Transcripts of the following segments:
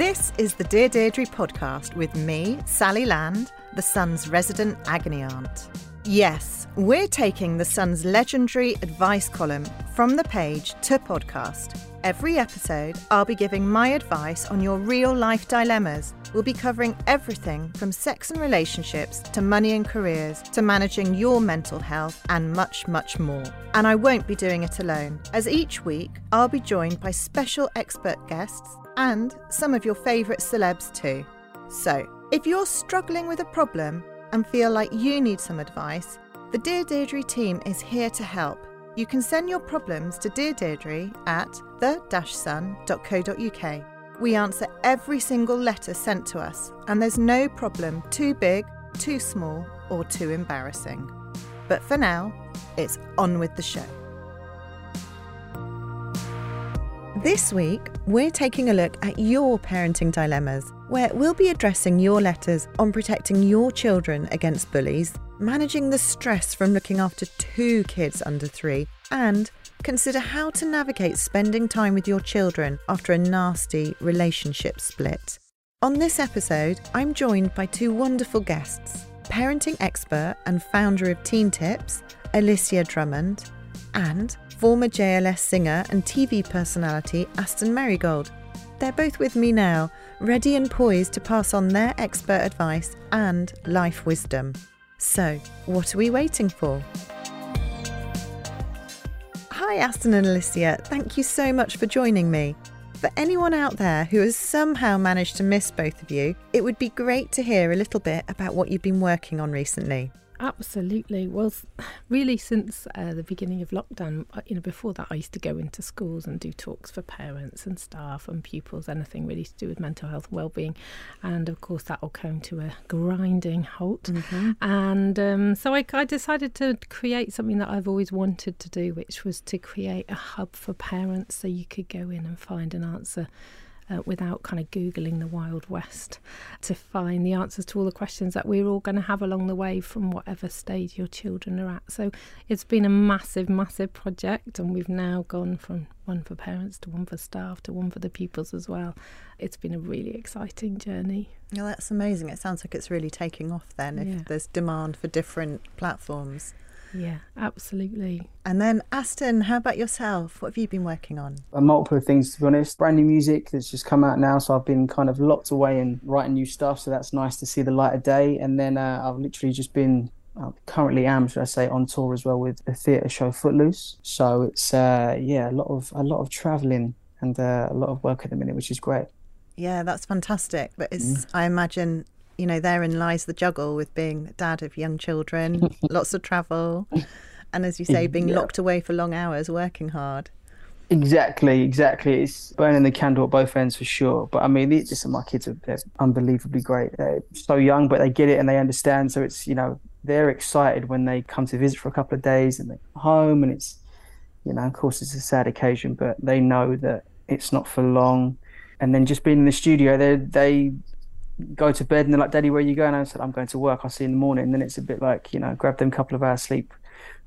this is the Dear Deidre podcast with me, Sally Land, the Sun's resident agony aunt. Yes, we're taking the Sun's legendary advice column from the page to podcast. Every episode, I'll be giving my advice on your real life dilemmas. We'll be covering everything from sex and relationships to money and careers to managing your mental health and much, much more. And I won't be doing it alone, as each week I'll be joined by special expert guests and some of your favourite celebs too. So, if you're struggling with a problem and feel like you need some advice, the Dear Deidre team is here to help. You can send your problems to Dear Deidre at the-sun.co.uk. We answer every single letter sent to us, and there's no problem too big, too small, or too embarrassing. But for now, it's on with the show. This week, we're taking a look at your parenting dilemmas, where we'll be addressing your letters on protecting your children against bullies, managing the stress from looking after two kids under three, and consider how to navigate spending time with your children after a nasty relationship split. On this episode, I'm joined by two wonderful guests parenting expert and founder of Teen Tips, Alicia Drummond, and former JLS singer and TV personality Aston Merrygold. They're both with me now, ready and poised to pass on their expert advice and life wisdom. So, what are we waiting for? Hi, Aston and Alicia. Thank you so much for joining me. For anyone out there who has somehow managed to miss both of you, it would be great to hear a little bit about what you've been working on recently. Absolutely. Well, really, since uh, the beginning of lockdown, uh, you know, before that, I used to go into schools and do talks for parents and staff and pupils, anything really to do with mental health and well-being, and of course, that all came to a grinding halt. Mm-hmm. And um, so I, I decided to create something that I've always wanted to do, which was to create a hub for parents, so you could go in and find an answer uh, without kind of Googling the Wild West to find the answers to all the questions that we're all going to have along the way from whatever stage your children are at. So it's been a massive, massive project, and we've now gone from one for parents to one for staff to one for the pupils as well. It's been a really exciting journey. Well, that's amazing. It sounds like it's really taking off then if yeah. there's demand for different platforms. Yeah, absolutely. And then, Aston, how about yourself? What have you been working on? Uh, multiple of things, to be honest. Brand new music that's just come out now, so I've been kind of locked away and writing new stuff. So that's nice to see the light of day. And then uh, I've literally just been I currently am, should I say, on tour as well with the theatre show Footloose. So it's uh, yeah, a lot of a lot of travelling and uh, a lot of work at the minute, which is great. Yeah, that's fantastic. But it's mm. I imagine you know, therein lies the juggle with being dad of young children, lots of travel, and as you say, being yeah. locked away for long hours, working hard. Exactly, exactly. It's burning the candle at both ends for sure. But I mean, it's just my kids are they're unbelievably great. They're so young, but they get it and they understand. So it's you know they're excited when they come to visit for a couple of days and they come home, and it's you know, of course, it's a sad occasion, but they know that it's not for long. And then just being in the studio, they they go to bed and they're like, Daddy, where are you going? I said, I'm going to work. I'll see you in the morning. And then it's a bit like, you know, grab them a couple of hours sleep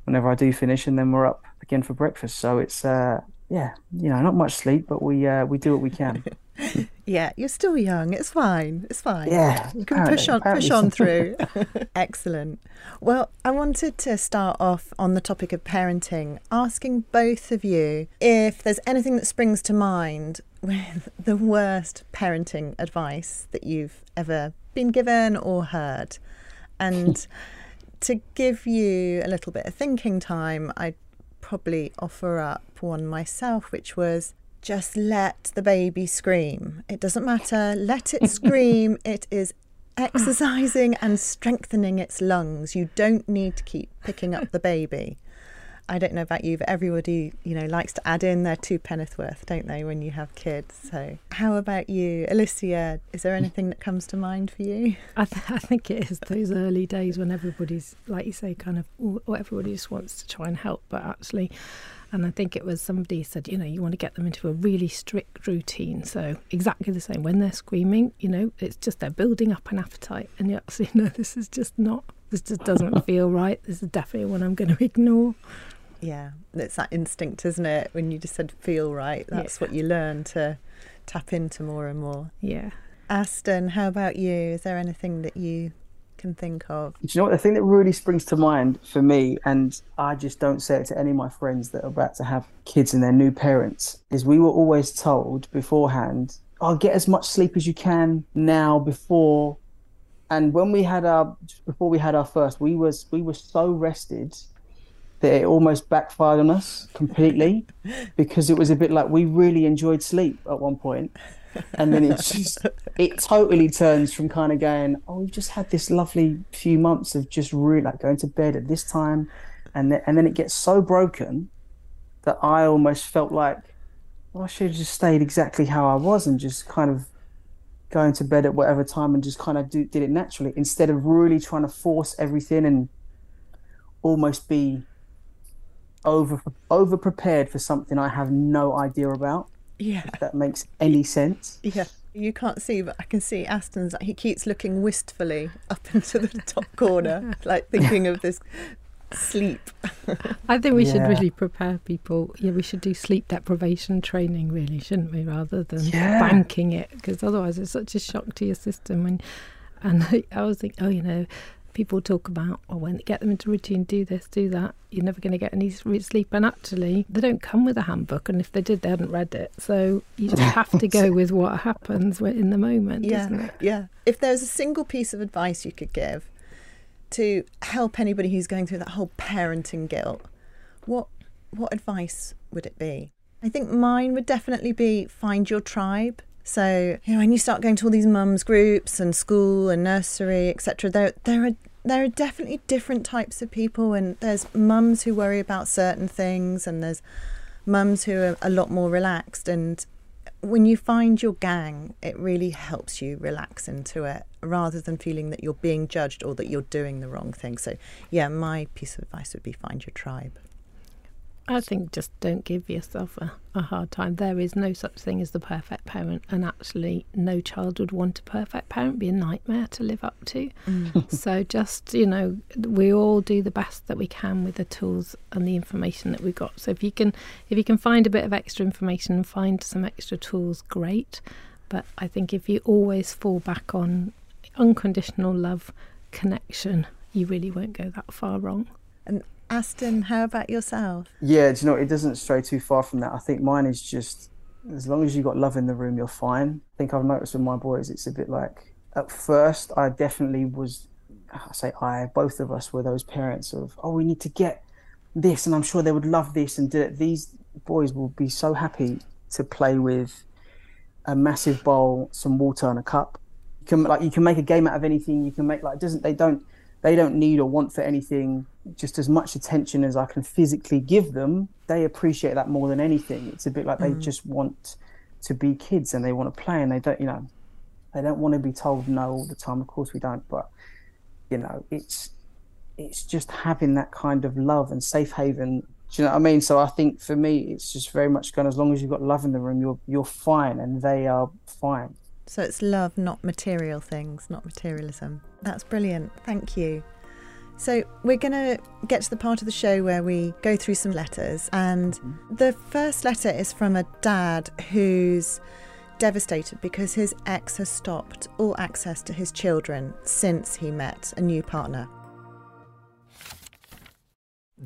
whenever I do finish and then we're up again for breakfast. So it's, uh, yeah, you know, not much sleep, but we uh, we do what we can. Yeah, you're still young. It's fine. It's fine. Yeah, You can push on push on through. Excellent. Well, I wanted to start off on the topic of parenting, asking both of you if there's anything that springs to mind with the worst parenting advice that you've ever been given or heard. And to give you a little bit of thinking time, I'd probably offer up one myself, which was just let the baby scream. It doesn't matter. Let it scream. it is exercising and strengthening its lungs. You don't need to keep picking up the baby. I don't know about you, but everybody, you know, likes to add in their two penneth worth, don't they, when you have kids? So, how about you, Alicia? Is there anything that comes to mind for you? I, th- I think it is those early days when everybody's, like you say, kind of, or everybody just wants to try and help, but actually, and I think it was somebody said, you know, you want to get them into a really strict routine. So exactly the same when they're screaming, you know, it's just they're building up an appetite, and you actually know this is just not, this just doesn't feel right. This is definitely one I'm going to ignore. Yeah, it's that instinct, isn't it? When you just said feel right, that's Yeah. what you learn to tap into more and more. Yeah. Aston, how about you? Is there anything that you can think of? Do you know what the thing that really springs to mind for me, and I just don't say it to any of my friends that are about to have kids and their new parents, is we were always told beforehand, "Oh, get as much sleep as you can now before." And when we had our before we had our first, we was we were so rested that it almost backfired on us completely because it was a bit like we really enjoyed sleep at one point and then it's just it totally turns from kind of going oh we've just had this lovely few months of just really like going to bed at this time. And then, and then it gets so broken that i almost felt like well, i should have just stayed exactly how i was and just kind of going to bed at whatever time and just kind of do, did it naturally instead of really trying to force everything and almost be over over prepared for something i have no idea about Yeah, if that makes any sense yeah. You can't see, but I can see Aston's. He keeps looking wistfully up into the top corner, like thinking of this sleep. I think we should really prepare people. Yeah, we should do sleep deprivation training, really, shouldn't we, rather than Yeah. banking it? Because otherwise, it's such a shock to your system. When, and I, I was thinking, oh, you know, people talk about, oh, when they get them into routine, do this, do that. You're never going to get any sleep, and actually, they don't come with a handbook. And if they did, they hadn't read it. So you just have to go with what happens in the moment, doesn't Yeah, it? yeah. If there's a single piece of advice you could give to help anybody who's going through that whole parenting guilt, what what advice would it be? I think mine would definitely be find your tribe. So you know, when you start going to all these mums groups and school and nursery, etc., there there are there are definitely different types of people, and there's mums who worry about certain things, and there's mums who are a lot more relaxed and when you find your gang, it really helps you relax into it rather than feeling that you're being judged or that you're doing the wrong thing. So, yeah, my piece of advice would be find your tribe. I think just don't give yourself a, a hard time. There is no such thing as the perfect parent, and actually, no child would want a perfect parent. Be a nightmare to live up to. Mm. so just you know, we all do the best that we can with the tools and the information that we've got. So if you can, if you can find a bit of extra information and find some extra tools, great. But I think if you always fall back on unconditional love, connection, you really won't go that far wrong. And Aston, how about yourself? Yeah, do you know, it doesn't stray too far from that. I think mine is just as long as you've got love in the room, you're fine. I think I've noticed with my boys, it's a bit like at first, I definitely was, I say I, both of us were those parents of, oh, we need to get this, and I'm sure they would love this. And do it. these boys will be so happy to play with a massive bowl, some water, and a cup. You can like you can make a game out of anything. You can make like doesn't they don't they don't need or want for anything just as much attention as I can physically give them. They appreciate that more than anything. It's a bit like they mm. just want to be kids and they want to play and they don't, you know, they don't want to be told no all the time. Of course we don't, but you know, it's it's just having that kind of love and safe haven. Do you know what I mean? So I think for me, it's just very much going. As long as you've got love in the room, you're you're fine, and they are fine. So it's love, not material things, not materialism. That's brilliant. Thank you. So we're going to get to the part of the show where we go through some letters. And mm-hmm. the first letter is from a dad who's devastated because his ex has stopped all access to his children since he met a new partner.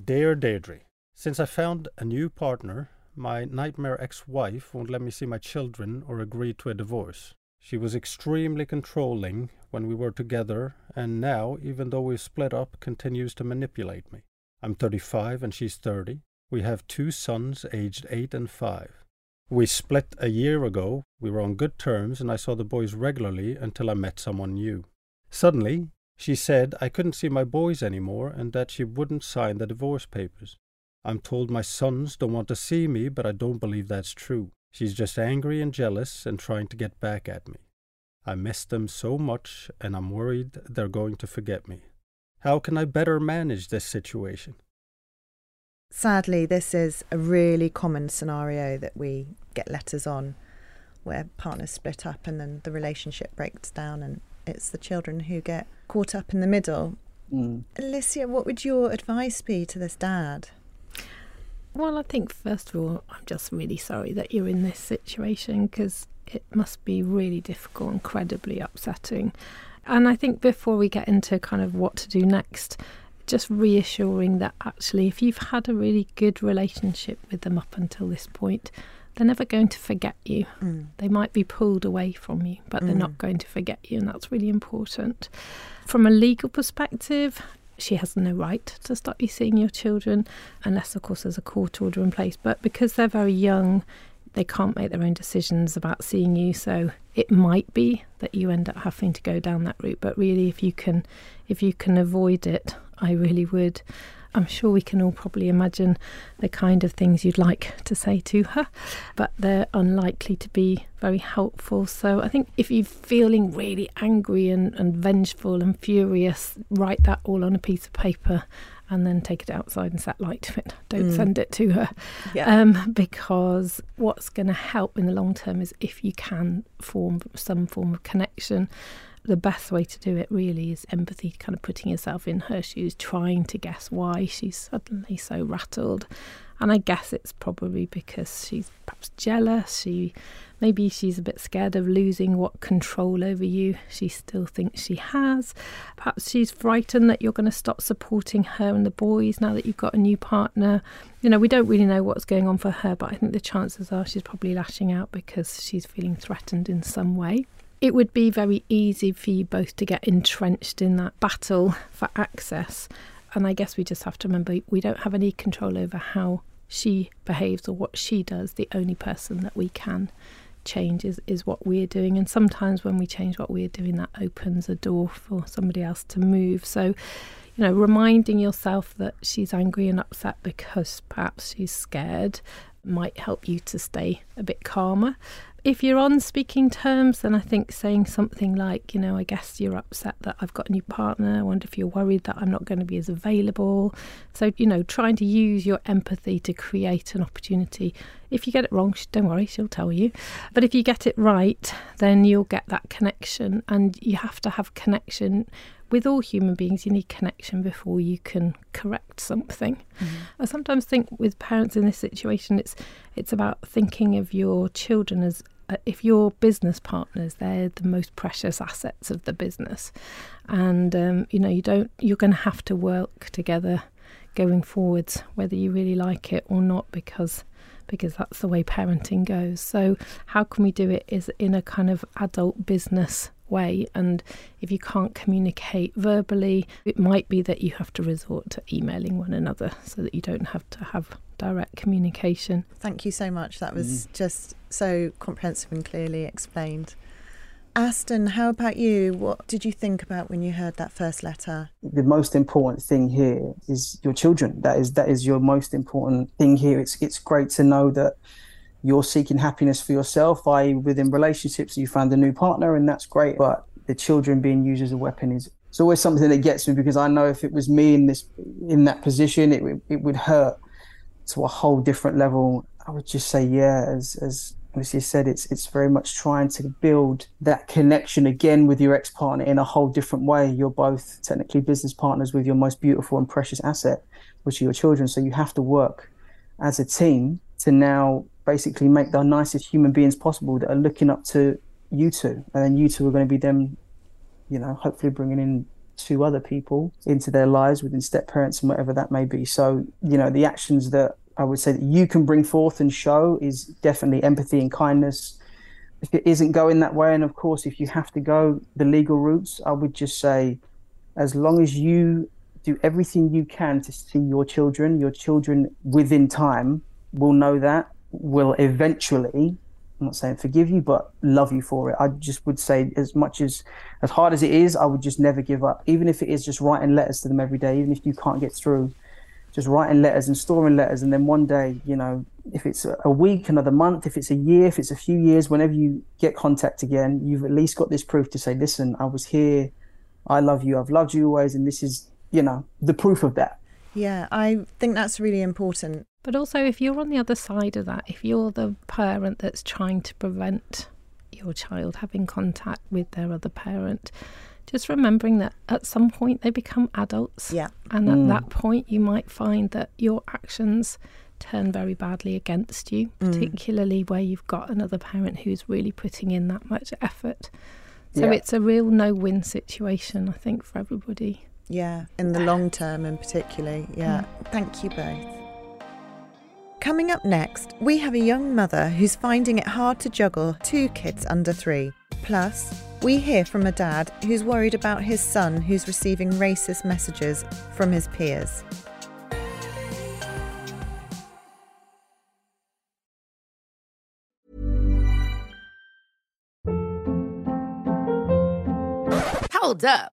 Dear Deidre, since I found a new partner, my nightmare ex wife won't let me see my children or agree to a divorce. She was extremely controlling when we were together, and now, even though we've split up, continues to manipulate me. I'm 35 and she's 30. We have two sons aged 8 and 5. We split a year ago. We were on good terms, and I saw the boys regularly until I met someone new. Suddenly, she said I couldn't see my boys anymore and that she wouldn't sign the divorce papers. I'm told my sons don't want to see me, but I don't believe that's true. She's just angry and jealous and trying to get back at me. I miss them so much, and I'm worried they're going to forget me. How can I better manage this situation? Sadly, this is a really common scenario that we get letters on where partners split up and then the relationship breaks down and it's the children who get caught up in the middle. Mm. Alicia, what would your advice be to this dad? Well, I think first of all, I'm just really sorry that you're in this situation because it must be really difficult, incredibly upsetting. And I think before we get into kind of what to do next, just reassuring that actually, if you've had a really good relationship with them up until this point, they're never going to forget you. Mm. They might be pulled away from you, but they're Mm. not going to forget you, and that's really important. From a legal perspective, she has no right to stop you seeing your children, unless, of course, there's a court order in place. But because they're very young, they can't make their own decisions about seeing you. So it might be that you end up having to go down that route. But really, if you can, if you can avoid it, I really would. I'm sure we can all probably imagine the kind of things you'd like to say to her, but they're unlikely to be very helpful. So I think if you're feeling really angry and, and vengeful and furious, write that all on a piece of paper and then take it outside and set light to it. Don't Mm. send it to her. Um, because what's going to help in the long term is if you can form some form of connection. The best way to do it really is empathy, kind of putting yourself in her shoes, trying to guess why she's suddenly so rattled. And I guess it's probably because she's perhaps jealous. She maybe she's a bit scared of losing what control over you she still thinks she has. Perhaps she's frightened that you're going to stop supporting her and the boys now that you've got a new partner. You know, we don't really know what's going on for her, but I think the chances are she's probably lashing out because she's feeling threatened in some way. It would be very easy for you both to get entrenched in that battle for access. And I guess we just have to remember we don't have any control over how she behaves or what she does. The only person that we can change is, is what we're doing. And sometimes when we change what we're doing, that opens a door for somebody else to move. So, you know, reminding yourself that she's angry and upset because perhaps she's scared might help you to stay a bit calmer. If you're on speaking terms, then I think saying something like, you know, I guess you're upset that I've got a new partner. I wonder if you're worried that I'm not going to be as available. So, you know, trying to use your empathy to create an opportunity. If you get it wrong, don't worry, she'll tell you. But if you get it right, then you'll get that connection. And you have to have connection with all human beings, you need connection before you can correct something. Mm-hmm. I sometimes think with parents in this situation, it's it's about thinking of your children as if your business partners, they're the most precious assets of the business, and um, you know you don't you're going to have to work together going forwards, whether you really like it or not, because because that's the way parenting goes. So how can we do it is in a kind of adult business way and if you can't communicate verbally it might be that you have to resort to emailing one another so that you don't have to have direct communication Thank you so much. That was mm. just so comprehensive and clearly explained. Aston, how about you? What did you think about when you heard that first letter? the most important thing here is your children. That is that is your most important thing here. It's it's great to know that you're seeking happiness for yourself, i.e., within relationships, you found a new partner, and that's great. But the children being used as a weapon is it's always something that gets me because I know if it was me in this in that position, it it would hurt to a whole different level. I would just say, yeah, as as Lucia said, it's it's very much trying to build that connection again with your ex partner in a whole different way. You're both technically business partners with your most beautiful and precious asset, which are your children. So you have to work as a team to now basically make the nicest human beings possible that are looking up to you two, and then you two are going to be them, you know, hopefully bringing in two other people into their lives within step parents and whatever that may be. So, you know, the actions that I would say that you can bring forth and show is definitely empathy and kindness. If it isn't going that way, and of course, if you have to go the legal routes, I would just say, as long as you do everything you can to see your children, your children within time will know that, will eventually I'm not saying forgive you, but love you for it. I just would say, as much as as hard as it is, I would just never give up. Even if it is just writing letters to them every day, even if you can't get through, just writing letters and storing letters, and then one day, you know, if it's a week, another month, if it's a year, if it's a few years, whenever you get contact again, you've at least got this proof to say, listen, I was here, I love you, I've loved you always, and this is, you know, the proof of that. Yeah, I think that's really important. But also, if you're on the other side of that, if you're the parent that's trying to prevent your child having contact with their other parent, just remembering that at some point they become adults. Yeah. And at mm. that point, you might find that your actions turn very badly against you, mm. particularly mm. where you've got another parent who's really putting in that much effort. So yeah. it's a real no win situation, I think, for everybody. Yeah, in the long term, and particularly. Yeah. Mm. Thank you both. Coming up next, we have a young mother who's finding it hard to juggle two kids under three. Plus, we hear from a dad who's worried about his son who's receiving racist messages from his peers. Hold up.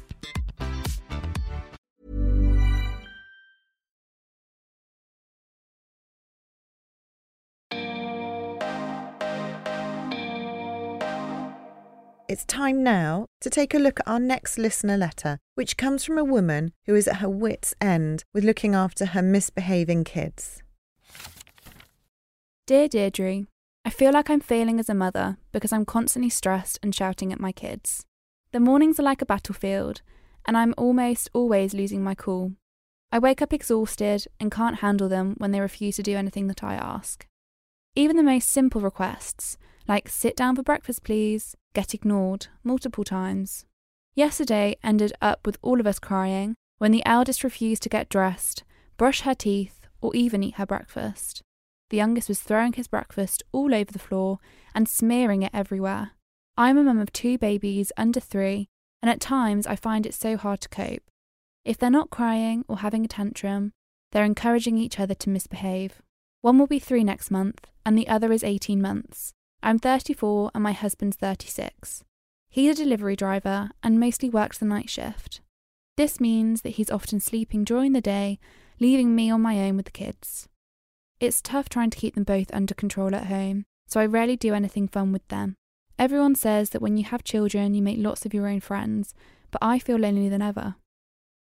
It's time now to take a look at our next listener letter, which comes from a woman who is at her wits' end with looking after her misbehaving kids. Dear Deidre, I feel like I'm failing as a mother because I'm constantly stressed and shouting at my kids. The mornings are like a battlefield, and I'm almost always losing my cool. I wake up exhausted and can't handle them when they refuse to do anything that I ask. Even the most simple requests, like sit down for breakfast, please, get ignored multiple times. Yesterday ended up with all of us crying when the eldest refused to get dressed, brush her teeth, or even eat her breakfast. The youngest was throwing his breakfast all over the floor and smearing it everywhere. I'm a mum of two babies under three, and at times I find it so hard to cope. If they're not crying or having a tantrum, they're encouraging each other to misbehave. One will be three next month, and the other is 18 months. I'm 34 and my husband's 36. He's a delivery driver and mostly works the night shift. This means that he's often sleeping during the day, leaving me on my own with the kids. It's tough trying to keep them both under control at home, so I rarely do anything fun with them. Everyone says that when you have children, you make lots of your own friends, but I feel lonelier than ever.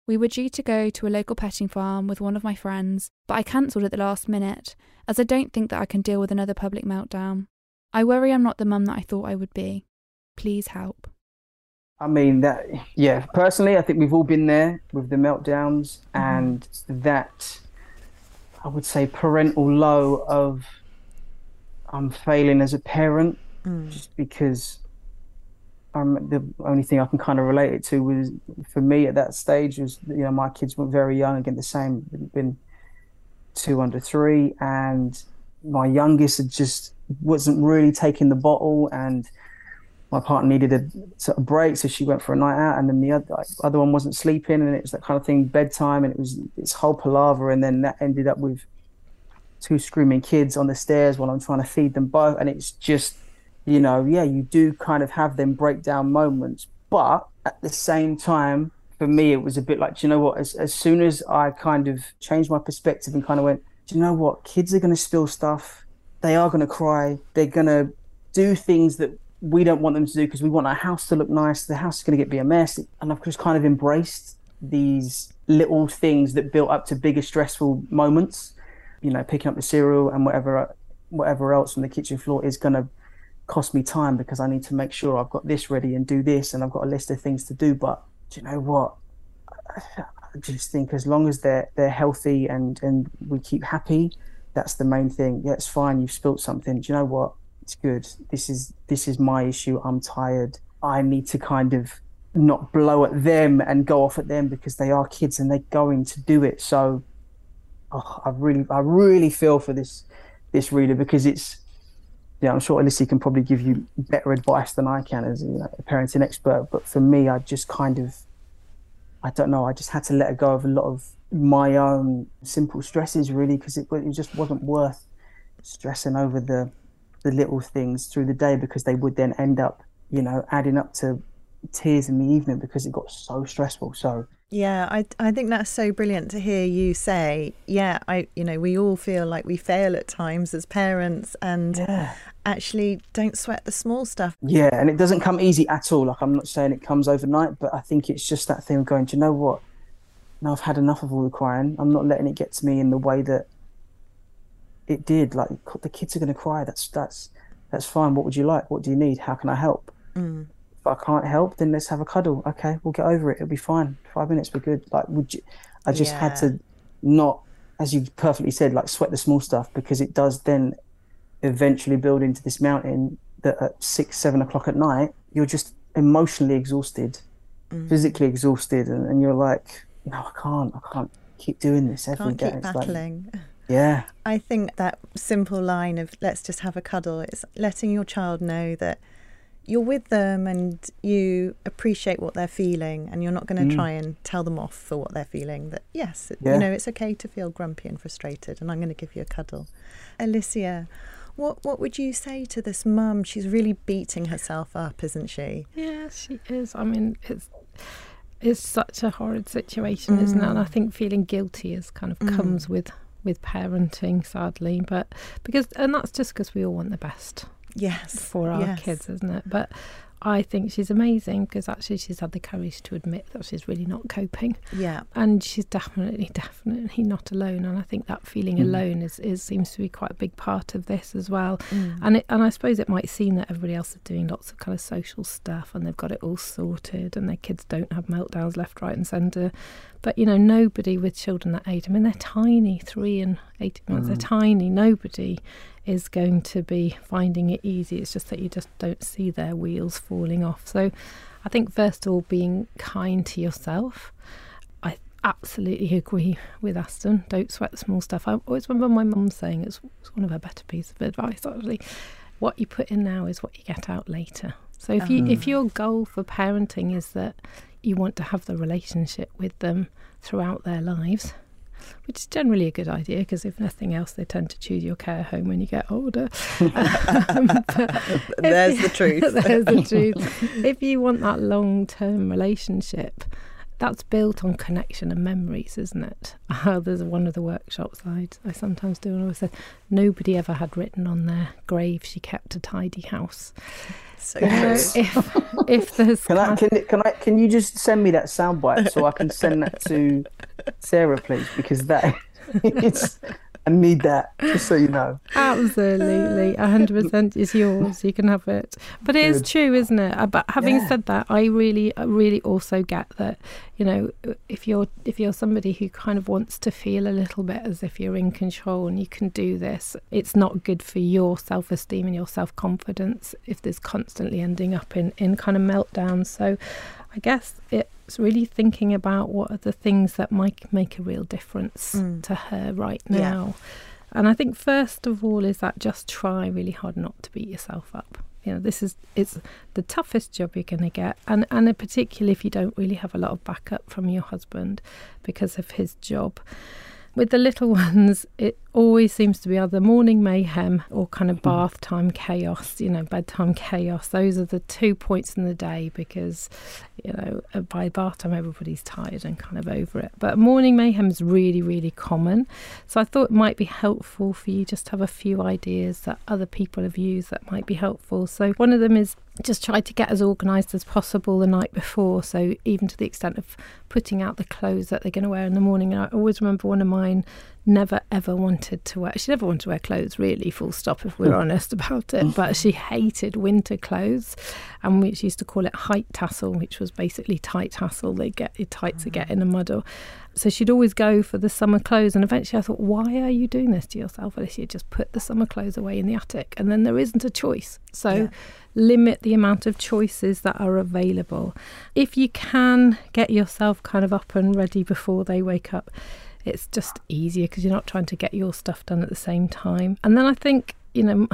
We were due to go to a local petting farm with one of my friends, but I cancelled at the last minute, as I don't think that I can deal with another public meltdown. I worry I'm not the mum that I thought I would be. Please help. I mean that yeah, personally I think we've all been there with the meltdowns mm-hmm. and that I would say parental low of I'm failing as a parent mm. just because I'm the only thing I can kind of relate it to was for me at that stage was you know my kids were very young again the same been two under three and my youngest had just wasn't really taking the bottle and my partner needed a sort of break, so she went for a night out, and then the other other one wasn't sleeping, and it was that kind of thing, bedtime, and it was this whole palaver, and then that ended up with two screaming kids on the stairs while I'm trying to feed them both, and it's just, you know, yeah, you do kind of have them breakdown moments, but at the same time, for me, it was a bit like, you know what? As as soon as I kind of changed my perspective and kind of went, do you know what? Kids are going to spill stuff they are going to cry. They're going to do things that we don't want them to do because we want our house to look nice. The house is going to get be a mess, and I've just kind of embraced these little things that built up to bigger stressful moments. You know, picking up the cereal and whatever whatever else on the kitchen floor is going to cost me time because I need to make sure I've got this ready and do this, and I've got a list of things to do. But do you know what? I just think as long as they're they're healthy and and we keep happy, that's the main thing. Yeah, it's fine. You've spilt something. Do you know what? It's good. This is this is my issue. I'm tired. I need to kind of not blow at them and go off at them because they are kids and they're going to do it. So oh, I really I really feel for this this reader because it's yeah, I'm sure Alicia can probably give you better advice than I can as you know, a parenting expert. But for me, I just kind of I don't know. I just had to let go of a lot of my own simple stresses, really, because it, it just wasn't worth stressing over the the little things through the day because they would then end up, you know, adding up to tears in the evening because it got so stressful. So yeah, I I think that's so brilliant to hear you say. Yeah, I you know we all feel like we fail at times as parents, and yeah. actually don't sweat the small stuff. Yeah, and it doesn't come easy at all. Like I'm not saying it comes overnight, but I think it's just that thing of going. Do you know what? Now I've had enough of all the crying. I'm not letting it get to me in the way that it did. Like the kids are going to cry. That's that's that's fine. What would you like? What do you need? How can I help? Mm. If I can't help, then let's have a cuddle. Okay, we'll get over it. It'll be fine. Five minutes, we're good. Like, would you? I just yeah. had to not, as you perfectly said, like sweat the small stuff because it does then eventually build into this mountain that at six, seven o'clock at night, you're just emotionally exhausted, mm. physically exhausted, and, and, you're like, no, I can't, I can't keep doing this every can't day. Keep battling. Like, yeah. I think that simple line of let's just have a cuddle is letting your child know that you're with them and you appreciate what they're feeling and you're not going to mm. try and tell them off for what they're feeling that yes yeah. you know it's okay to feel grumpy and frustrated and I'm going to give you a cuddle Alicia what what would you say to this mum she's really beating herself up isn't she yeah she is I mean it's it's such a horrid situation mm. isn't it and I mm. think feeling guilty is kind of mm. comes with with parenting, sadly. But because, and that's just because we all want the best. Yes. For our yes. kids, isn't it? But I think she's amazing because actually she's had the courage to admit that she's really not coping. Yeah. And she's definitely, definitely not alone. And I think that feeling mm. alone is, is seems to be quite a big part of this as well. Mm. And it, and I suppose it might seem that everybody else is doing lots of kind of social stuff and they've got it all sorted and their kids don't have meltdowns left, right, and centre. But you know, nobody with children that age, I mean, they're tiny, three and eighteen months, mm. they're tiny. Nobody is going to be finding it easy. It's just that you just don't see their wheels falling off. So I think, first of all, being kind to yourself. I absolutely agree with Aston. Don't sweat the small stuff. I always remember my mum saying it's, it's one of her better pieces of advice, actually. What you put in now is what you get out later. So if you if ah. your goal for parenting is that you want to have the relationship with them throughout their lives, which is generally a good idea because if nothing else, they tend to choose your care home when you get older. um, there's the truth. there's the truth. If you want that long term relationship, that's built on connection and memories, isn't it? Uh, there's one of the workshops I, I sometimes do, and I always say, nobody ever had written on their grave she kept a tidy house. So if if there's can I, can, can I can you just send me that soundbite so I can send that to Sarah, please? Because that it's I need that, just so you know. Absolutely, hundred percent is yours. You can have it. But it Good. is true, isn't it? Uh, but having yeah. said that, I really, really also get that. You know, if you're if you're somebody who kind of wants to feel a little bit as if you're in control and you can do this, it's not good for your self esteem and your self confidence if there's constantly ending up in in kind of meltdowns. So, I guess it's really thinking about what are the things that might make a real difference mm. to her right now. Yeah. And I think first of all is that just try really hard not to beat yourself up. You know, this is it's the toughest job you're going to get, and and particularly if you don't really have a lot of backup from your husband because of his job. With the little ones, it always seems to be either morning mayhem or kind of bath time chaos, you know, bedtime chaos. Those are the two points in the day because, you know, uh, by time everybody's tired and kind of over it. But morning mayhem is really, really common. So I thought it might be helpful for you just to have a few ideas that other people have used that might be helpful. So one of them is just try to get as organised as possible the night before. So even to the extent of putting out the clothes that they're going to wear in the morning. And I always remember one of mine never ever wanted to wear. She never wanted to wear clothes, really, full stop. If we're honest about it, but she hated winter clothes, and we used to call it height tassel, which was basically tight tassel. They get your tights mm. get in a muddle. So she'd always go for the summer clothes. And eventually I thought, why are you doing this to yourself, Alicia? Just put the summer clothes away in the attic. And then there isn't a choice. So yeah. limit the amount of choices that are available. If you can get yourself kind of up and ready before they wake up, it's just easier because you're not trying to get your stuff done at the same time. And then I think, you know,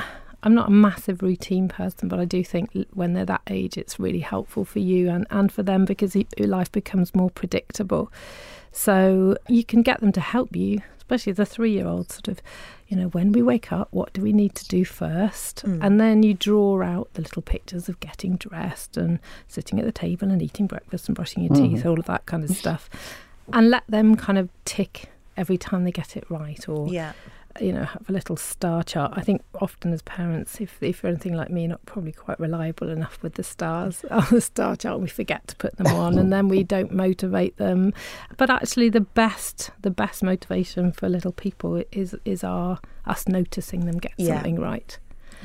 I'm not a massive routine person, but I do think when they're that age, it's really helpful for you and, and for them because life becomes more predictable. So you can get them to help you, especially the three year old, sort of, you know, when we wake up, what do we need to do first? Mm. And then you draw out the little pictures of getting dressed and sitting at the table and eating breakfast and brushing your mm. teeth, all of that kind of stuff. And let them kind of tick every time they get it right or yeah. you know have a little star chart. I think often as parents if, if you're anything like me not probably quite reliable enough with the stars on the star chart we forget to put them on and then we don't motivate them. But actually the best the best motivation for little people is is our us noticing them get yeah. something right.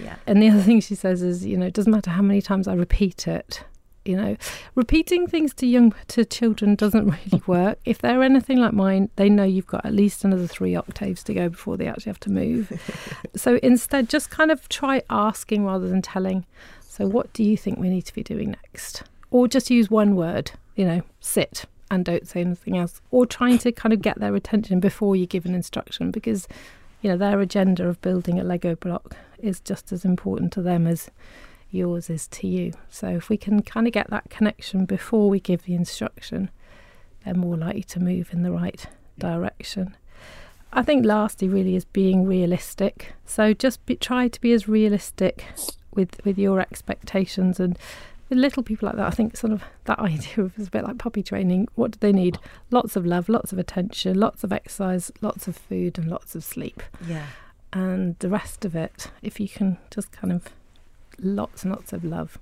Yeah. And the other thing she says is you know it doesn't matter how many times i repeat it you know repeating things to young to children doesn't really work. If they're anything like mine they know you've got at least another three octaves to go before they actually have to move. So instead just kind of try asking rather than telling. So what do you think we need to be doing next? Or just use one word you know sit and don't say anything else. Or trying to kind of get their attention before you give an instruction because you know their agenda of building a lego block is just as important to them as yours is to you. So if we can kind of get that connection before we give the instruction, they're more likely to move in the right direction. I think lastly really is being realistic. So just be, try to be as realistic with with your expectations and with little people like that. I think sort of that idea of is a bit like puppy training. What do they need? Lots of love, lots of attention, lots of exercise, lots of food, and lots of sleep. Yeah. And the rest of it, if you can just kind of lots and lots of love,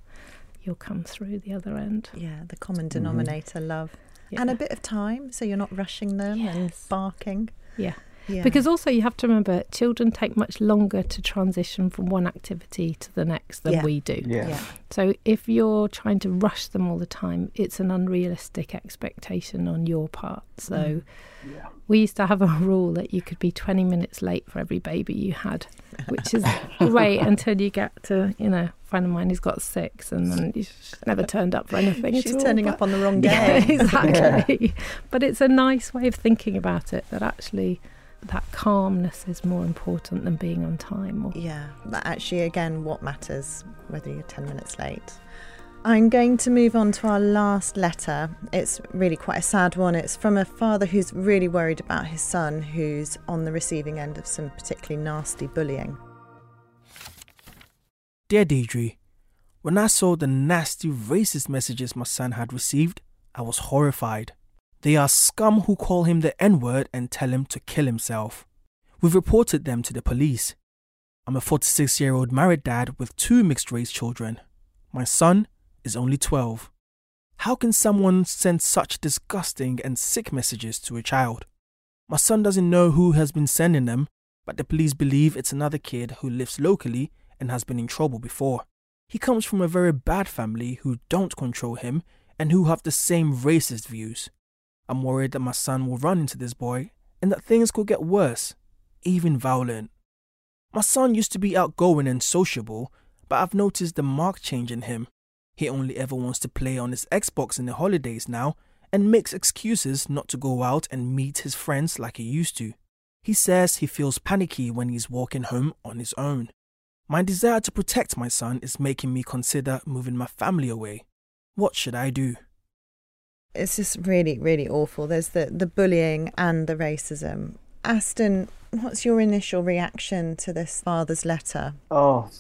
you'll come through the other end. Yeah, the common mm-hmm. denominator, mm-hmm. love. Yeah. And a bit of time, so you're not rushing them yes. and barking. Yeah. Yeah. Because also you have to remember children take much longer to transition from one activity to the next than yeah. we do. Yeah. yeah. So if you're trying to rush them all the time, it's an unrealistic expectation on your part. So mm. yeah. we used to have a rule that you could be 20 minutes late for every baby you had, which is great until you get to, you know, friend of mine who's got six and then he's never turned up for anything She's all, turning up on the wrong day. Yeah, exactly. but it's a nice way of thinking about it that actually that calmness is more important than being on time. Or... Yeah, but actually, again, what matters whether you're 10 minutes late. I'm going to move on to our last letter. It's really quite a sad one. It's from a father who's really worried about his son who's on the receiving end of some particularly nasty bullying. Dear Deidre, when I saw the nasty racist messages my son had received, I was horrified. They are scum who call him the N word and tell him to kill himself. We've reported them to the police. I'm a 46 year old married dad with two mixed race children. My son is only 12. How can someone send such disgusting and sick messages to a child? My son doesn't know who has been sending them, but the police believe it's another kid who lives locally and has been in trouble before. He comes from a very bad family who don't control him and who have the same racist views. I'm worried that my son will run into this boy and that things could get worse, even violent. My son used to be outgoing and sociable, but I've noticed the marked change in him. He only ever wants to play on his Xbox in the holidays now and makes excuses not to go out and meet his friends like he used to. He says he feels panicky when he's walking home on his own. My desire to protect my son is making me consider moving my family away. What should I do? It's just really, really awful. There's the, the bullying and the racism. Aston, what's your initial reaction to this father's letter? Oh,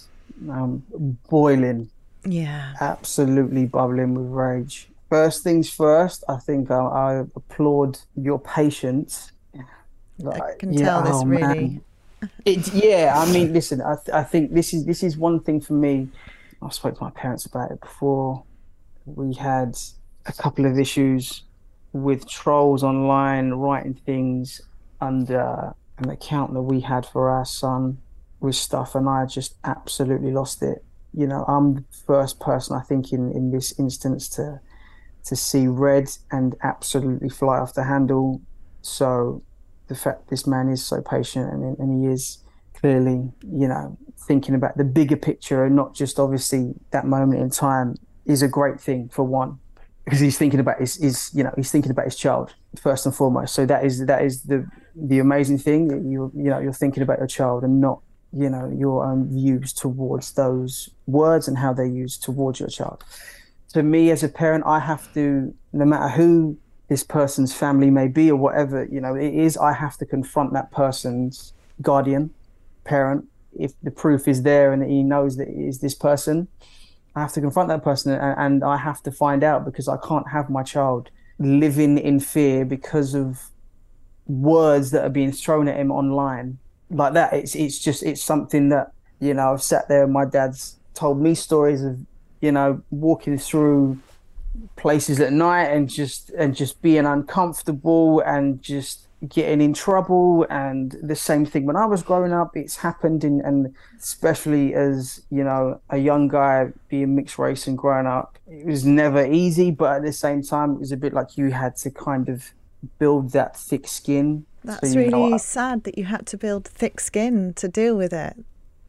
I'm boiling. Yeah. Absolutely bubbling with rage. First things first, I think I, I applaud your patience. Like, I can tell this oh, really. It, yeah, I mean, listen, I, th- I think this is this is one thing for me I spoke to my parents about it before. We had a couple of issues with trolls online writing things under an account that we had for our son with stuff, and I just absolutely lost it. You know, I'm the first person I think in in this instance to to see red and absolutely fly off the handle. So the fact this man is so patient and, and he is clearly, you know, thinking about the bigger picture and not just obviously that moment in time is a great thing for one because he's thinking about his, his you know he's thinking about his child first and foremost. So that is that is the the amazing thing that you you know you're thinking about your child and not you know your own views towards those words and how they're used towards your child. To me as a parent i have to no matter who this person's family may be or whatever you know it is i have to confront that person's guardian parent if the proof is there and he knows that it is this person I have to confront that person and, and I have to find out because I can't have my child living in fear because of words that are being thrown at him online like that. It's it's just it's something that you know I've sat there and my dad's told me stories of you know walking through places at night and just and just being uncomfortable and just getting in trouble and the same thing when I was growing up it's happened in and especially as you know a young guy being mixed race and growing up it was never easy but at the same time it was a bit like you had to kind of build that thick skin. That's so, really sad that you had to build thick skin to deal with it.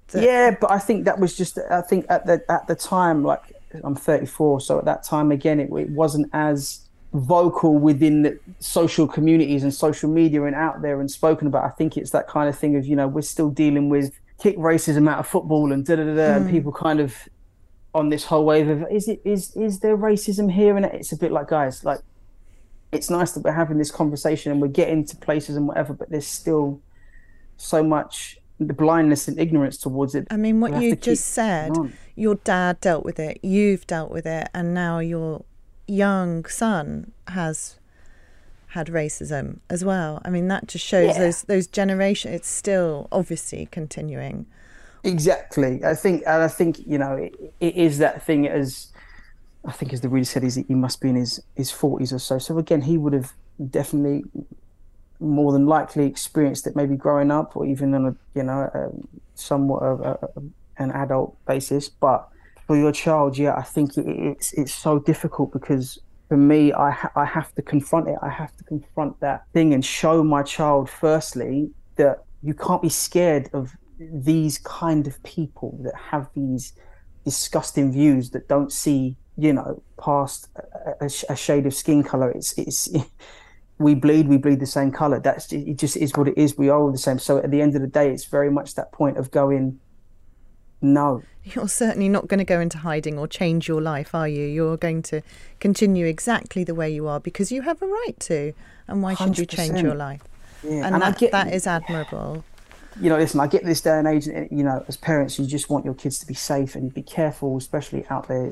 That... yeah but I think that was just I think at the at the time like I'm 34 so at that time again it, it wasn't as vocal within the social communities and social media and out there and spoken about. I think it's that kind of thing of, you know, we're still dealing with kick racism out of football and da da da, mm. and people kind of on this whole wave of is it is is there racism here and it's a bit like guys like it's nice that we're having this conversation and we're getting to places and whatever but there's still so much the blindness and ignorance towards it i mean what you just said your dad dealt with it you've dealt with it and now you're young son has had racism as well. I mean, that just shows yeah. those those generations. It's still obviously continuing. Exactly. I think, and I think you know, it, it is that thing as I think, as the reader said, is he must be in his his forties or so. So again, he would have definitely more than likely experienced it, maybe growing up or even on a you know a, somewhat of a, an adult basis, but for your child, yeah, I think it's it's so difficult because for me, I ha- I have to confront it. I have to confront that thing and show my child firstly that you can't be scared of these kind of people that have these disgusting views that don't see you know past a, a, a shade of skin color. It's it's. we bleed, we bleed the same color. That's it. Just is what it is. We are all the same. So at the end of the day, it's very much that point of going no. You're certainly not going to go into hiding or change your life, are you? You're going to continue exactly the way you are because you have a right to. And why should 100%. you change your life? Yeah. And, and that, get, that is admirable. You know, listen, I get this day and age, you know, as parents, you just want your kids to be safe and be careful, especially out there.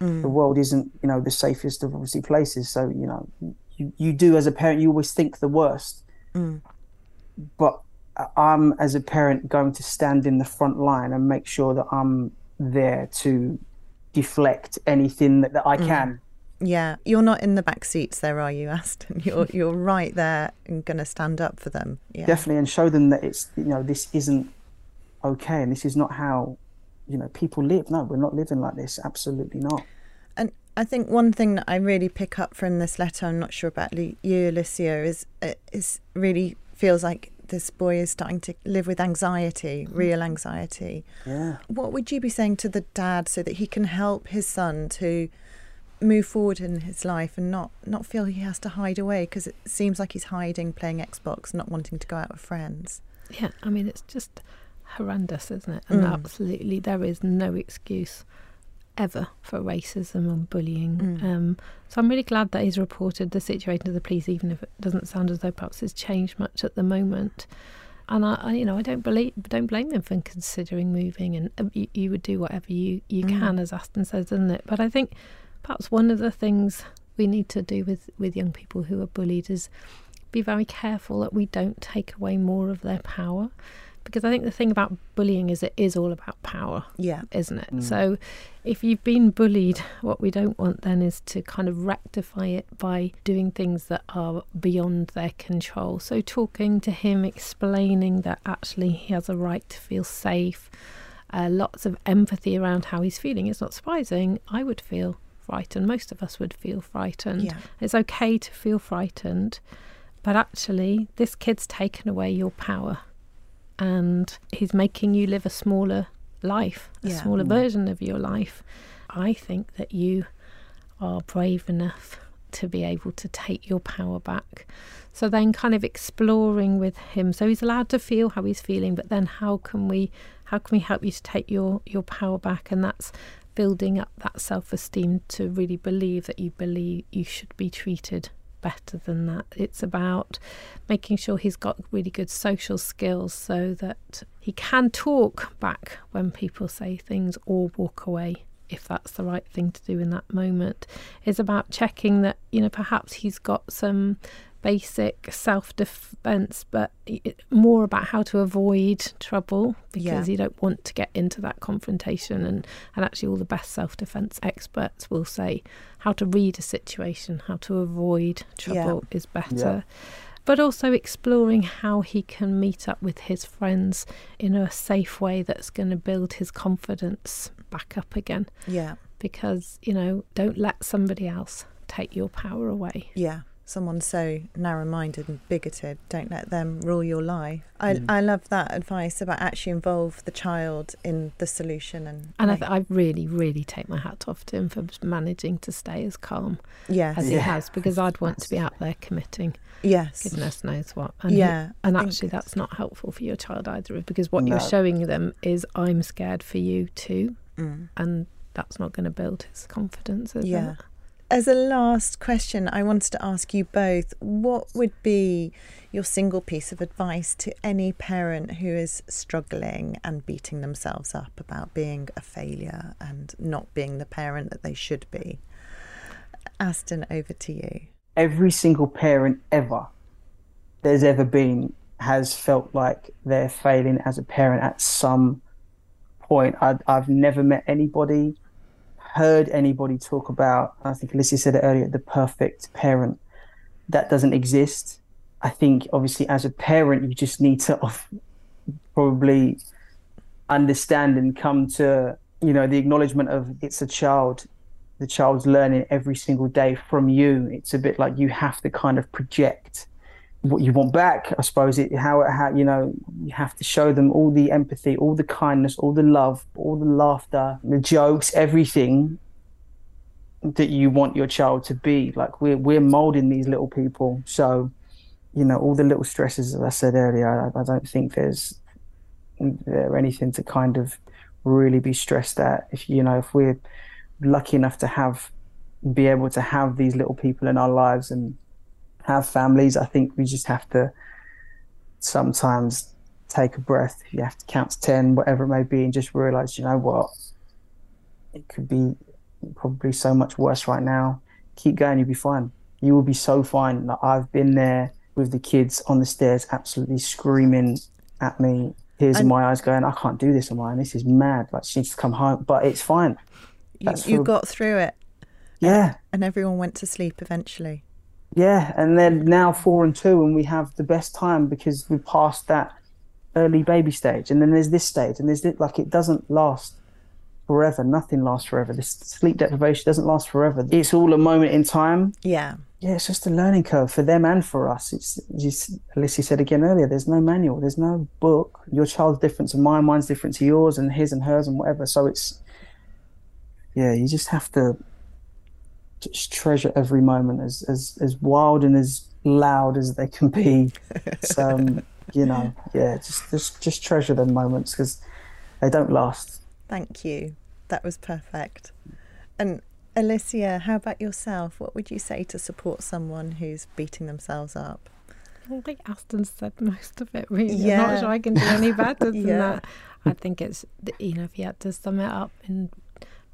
Mm. The world isn't, you know, the safest of obviously places. So, you know, you, you do as a parent, you always think the worst. Mm. But I'm as a parent going to stand in the front line and make sure that I'm there to deflect anything that, that I mm. can. Yeah, you're not in the back seats there, are you, Aston? You're you're right there and going to stand up for them. Yeah. Definitely, and show them that it's you know this isn't okay, and this is not how you know people live. No, we're not living like this. Absolutely not. And I think one thing that I really pick up from this letter, I'm not sure about you, Alicia, is uh, is really feels like this boy is starting to live with anxiety, real anxiety. Yeah. What would you be saying to the dad so that he can help his son to move forward in his life and not not feel he has to hide away because it seems like he's hiding playing Xbox, not wanting to go out with friends. Yeah, I mean it's just horrendous, isn't it? And mm. absolutely there is no excuse ever for racism and bullying. Mm. Um, so I'm really glad that he's reported the situation to the police, even if it doesn't sound as though perhaps it's changed much at the moment. And I, I you know, I don't believe, don't blame him for considering moving, and um, you, you, would do whatever you you mm. can, as Aston says, doesn't it? But I think perhaps one of the things we need to do with with young people who are bullied is be very careful that we don't take away more of their power because I think the thing about bullying is it is all about power. Yeah. Isn't it? Mm. So if you've been bullied, what we don't want then is to kind of rectify it by doing things that are beyond their control. So talking to him, explaining that actually he has a right to feel safe, uh, lots of empathy around how he's feeling. It's not surprising. I would feel frightened. Most of us would feel frightened. Yeah. It's okay to feel frightened, but actually, this kid's taken away your power and he's making you live a smaller life, a Yeah. smaller Mm. version of your life. I think that you are brave enough to be able to take your power back. So then kind of exploring with him. So he's allowed to feel how he's feeling, but then how can we how can we help you to take your your power back and that's building up that self-esteem to really believe that you believe you should be treated better than that. It's about making sure he's got really good social skills so that he can talk back when people say things or walk away if that's the right thing to do in that moment. It's about checking that, you know, perhaps he's got some basic self defense, but more about how to avoid trouble because Yeah. you don't want to get into that confrontation. And, and actually, all the best self defense experts will say how to read a situation, how to avoid trouble is better. But also exploring how he can meet up with his friends in a safe way that's going to build his confidence back up again. Yeah. Because, you know, don't let somebody else take your power away. Yeah. Someone so narrow minded and bigoted, don't let them rule your life. I, Mm. I love that advice about actually involve the child in the solution and And I, th- I really, really take my hat off to him for managing to stay as calm Yes. as he has, because I'd want to be out there committing. Yes. Goodness knows what. And Yeah, I and actually, that's not helpful for your child either, because what No. you're showing them is, I'm scared for you too. Mm. And that's not going to build his confidence, is Yeah. it? As a last question, I wanted to ask you both what would be your single piece of advice to any parent who is struggling and beating themselves up about being a failure and not being the parent that they should be? Aston, over to you. every single parent ever there's ever been has felt like they're failing as a parent at some point. I, I've never met anybody, heard anybody talk about, I think Alicia said it earlier, the perfect parent. That doesn't exist. I think, obviously, as a parent, you just need to probably understand and come to, you know, the acknowledgement of it's a child the child's learning every single day from you. It's a bit like you have to kind of project what you want back. I suppose it how how you know you have to show them all the empathy, all the kindness, all the love, all the laughter, the jokes, everything that you want your child to be. Like we're we're molding these little people, so you know all the little stresses as I said earlier. I, I don't think there's there anything to kind of really be stressed at. If you know if we're lucky enough to have be able to have these little people in our lives and have families i think we just have to sometimes take a breath. You have to count to 10 whatever it may be and just realize you know what? It could be probably so much worse right now. Keep going you'll be fine. You will be so fine. Like, i've been there with the kids on the stairs absolutely screaming at me tears in my eyes going i can't do this on my own. This is mad. Like she needs to come home. But it's fine. You, you for- got through it. Yeah. And everyone went to sleep eventually. Yeah, and then now four and two, and we have the best time because we passed that early baby stage, and then there's this stage, and there's this, like it doesn't last forever. Nothing lasts forever. This sleep deprivation doesn't last forever. It's all a moment in time. Yeah. Yeah, it's just a learning curve for them and for us. It's just Alicia said again earlier. There's no manual. There's no book. Your child's different to mine. Mine's different to yours, and his and hers, and whatever. So it's yeah, you just have to just treasure every moment as as as wild and as loud as they can be. So, um, you know, yeah, just just just treasure them moments because they don't last. Thank you. That was perfect. And Alicia, how about yourself? What would you say to support someone who's beating themselves up? I think Aston said most of it, really. I'm not sure I can do any better than Yeah. that. I think it's, you know, if you had to sum it up and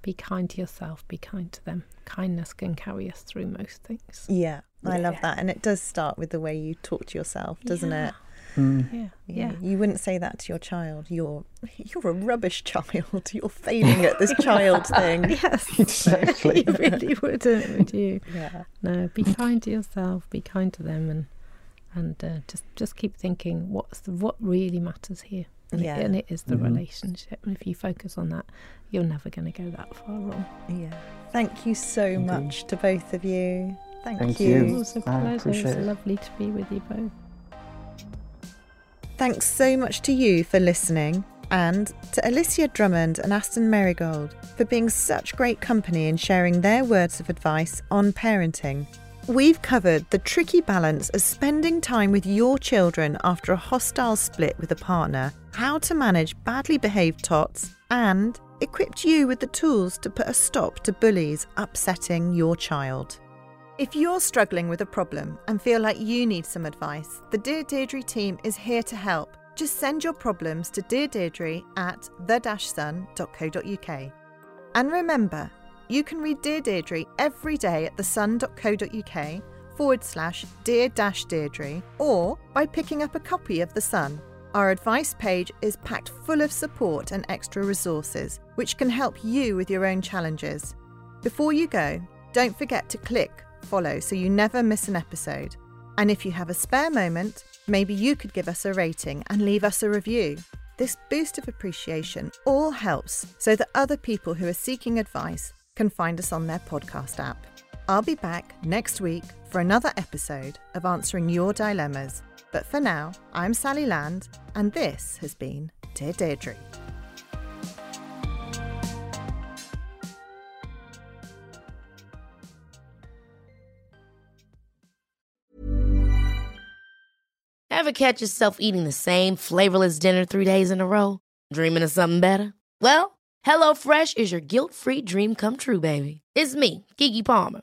be kind to yourself, be kind to them. Kindness can carry us through most things. Yeah, I love Yeah. that. And it does start with the way you talk to yourself, doesn't Yeah. it? Mm. Yeah, Yeah. yeah. You wouldn't say that to your child. You're you're a rubbish child. You're failing at this child thing. Yes, Exactly. you really wouldn't, would you? Yeah. No, be kind to yourself. Be kind to them, and and uh, just just keep thinking what's the, what really matters here. And, Yeah. it, and it is the Mhm. relationship. And if you focus on that, you're never going to go that far wrong. Yeah. Thank you so Indeed. much to both of you. Thank, Thank It you. was a I pleasure. It's it. lovely to be with you both. Thanks so much to you for listening and to Alicia Drummond and Aston Merrygold for being such great company and sharing their words of advice on parenting. We've covered the tricky balance of spending time with your children after a hostile split with a partner, how to manage badly behaved tots, and equipped you with the tools to put a stop to bullies upsetting your child. If you're struggling with a problem and feel like you need some advice, the Dear Deidre team is here to help. Just send your problems to Dear Deidre at the-sun.co.uk. And remember, you can read Dear Deidre every day at thesun.co.uk forward slash Dear Deidre or by picking up a copy of The Sun. Our advice page is packed full of support and extra resources, which can help you with your own challenges. Before you go, don't forget to click follow so you never miss an episode. And if you have a spare moment, maybe you could give us a rating and leave us a review. This boost of appreciation all helps so that other people who are seeking advice can find us on their podcast app. I'll be back next week for another episode of Answering Your Dilemmas. But for now, I'm Sally Land, and this has been Dear Deidre. Ever catch yourself eating the same flavorless dinner three days in a row? Dreaming of something better? Well, HelloFresh is your guilt free dream come true, baby. It's me, Keke Palmer.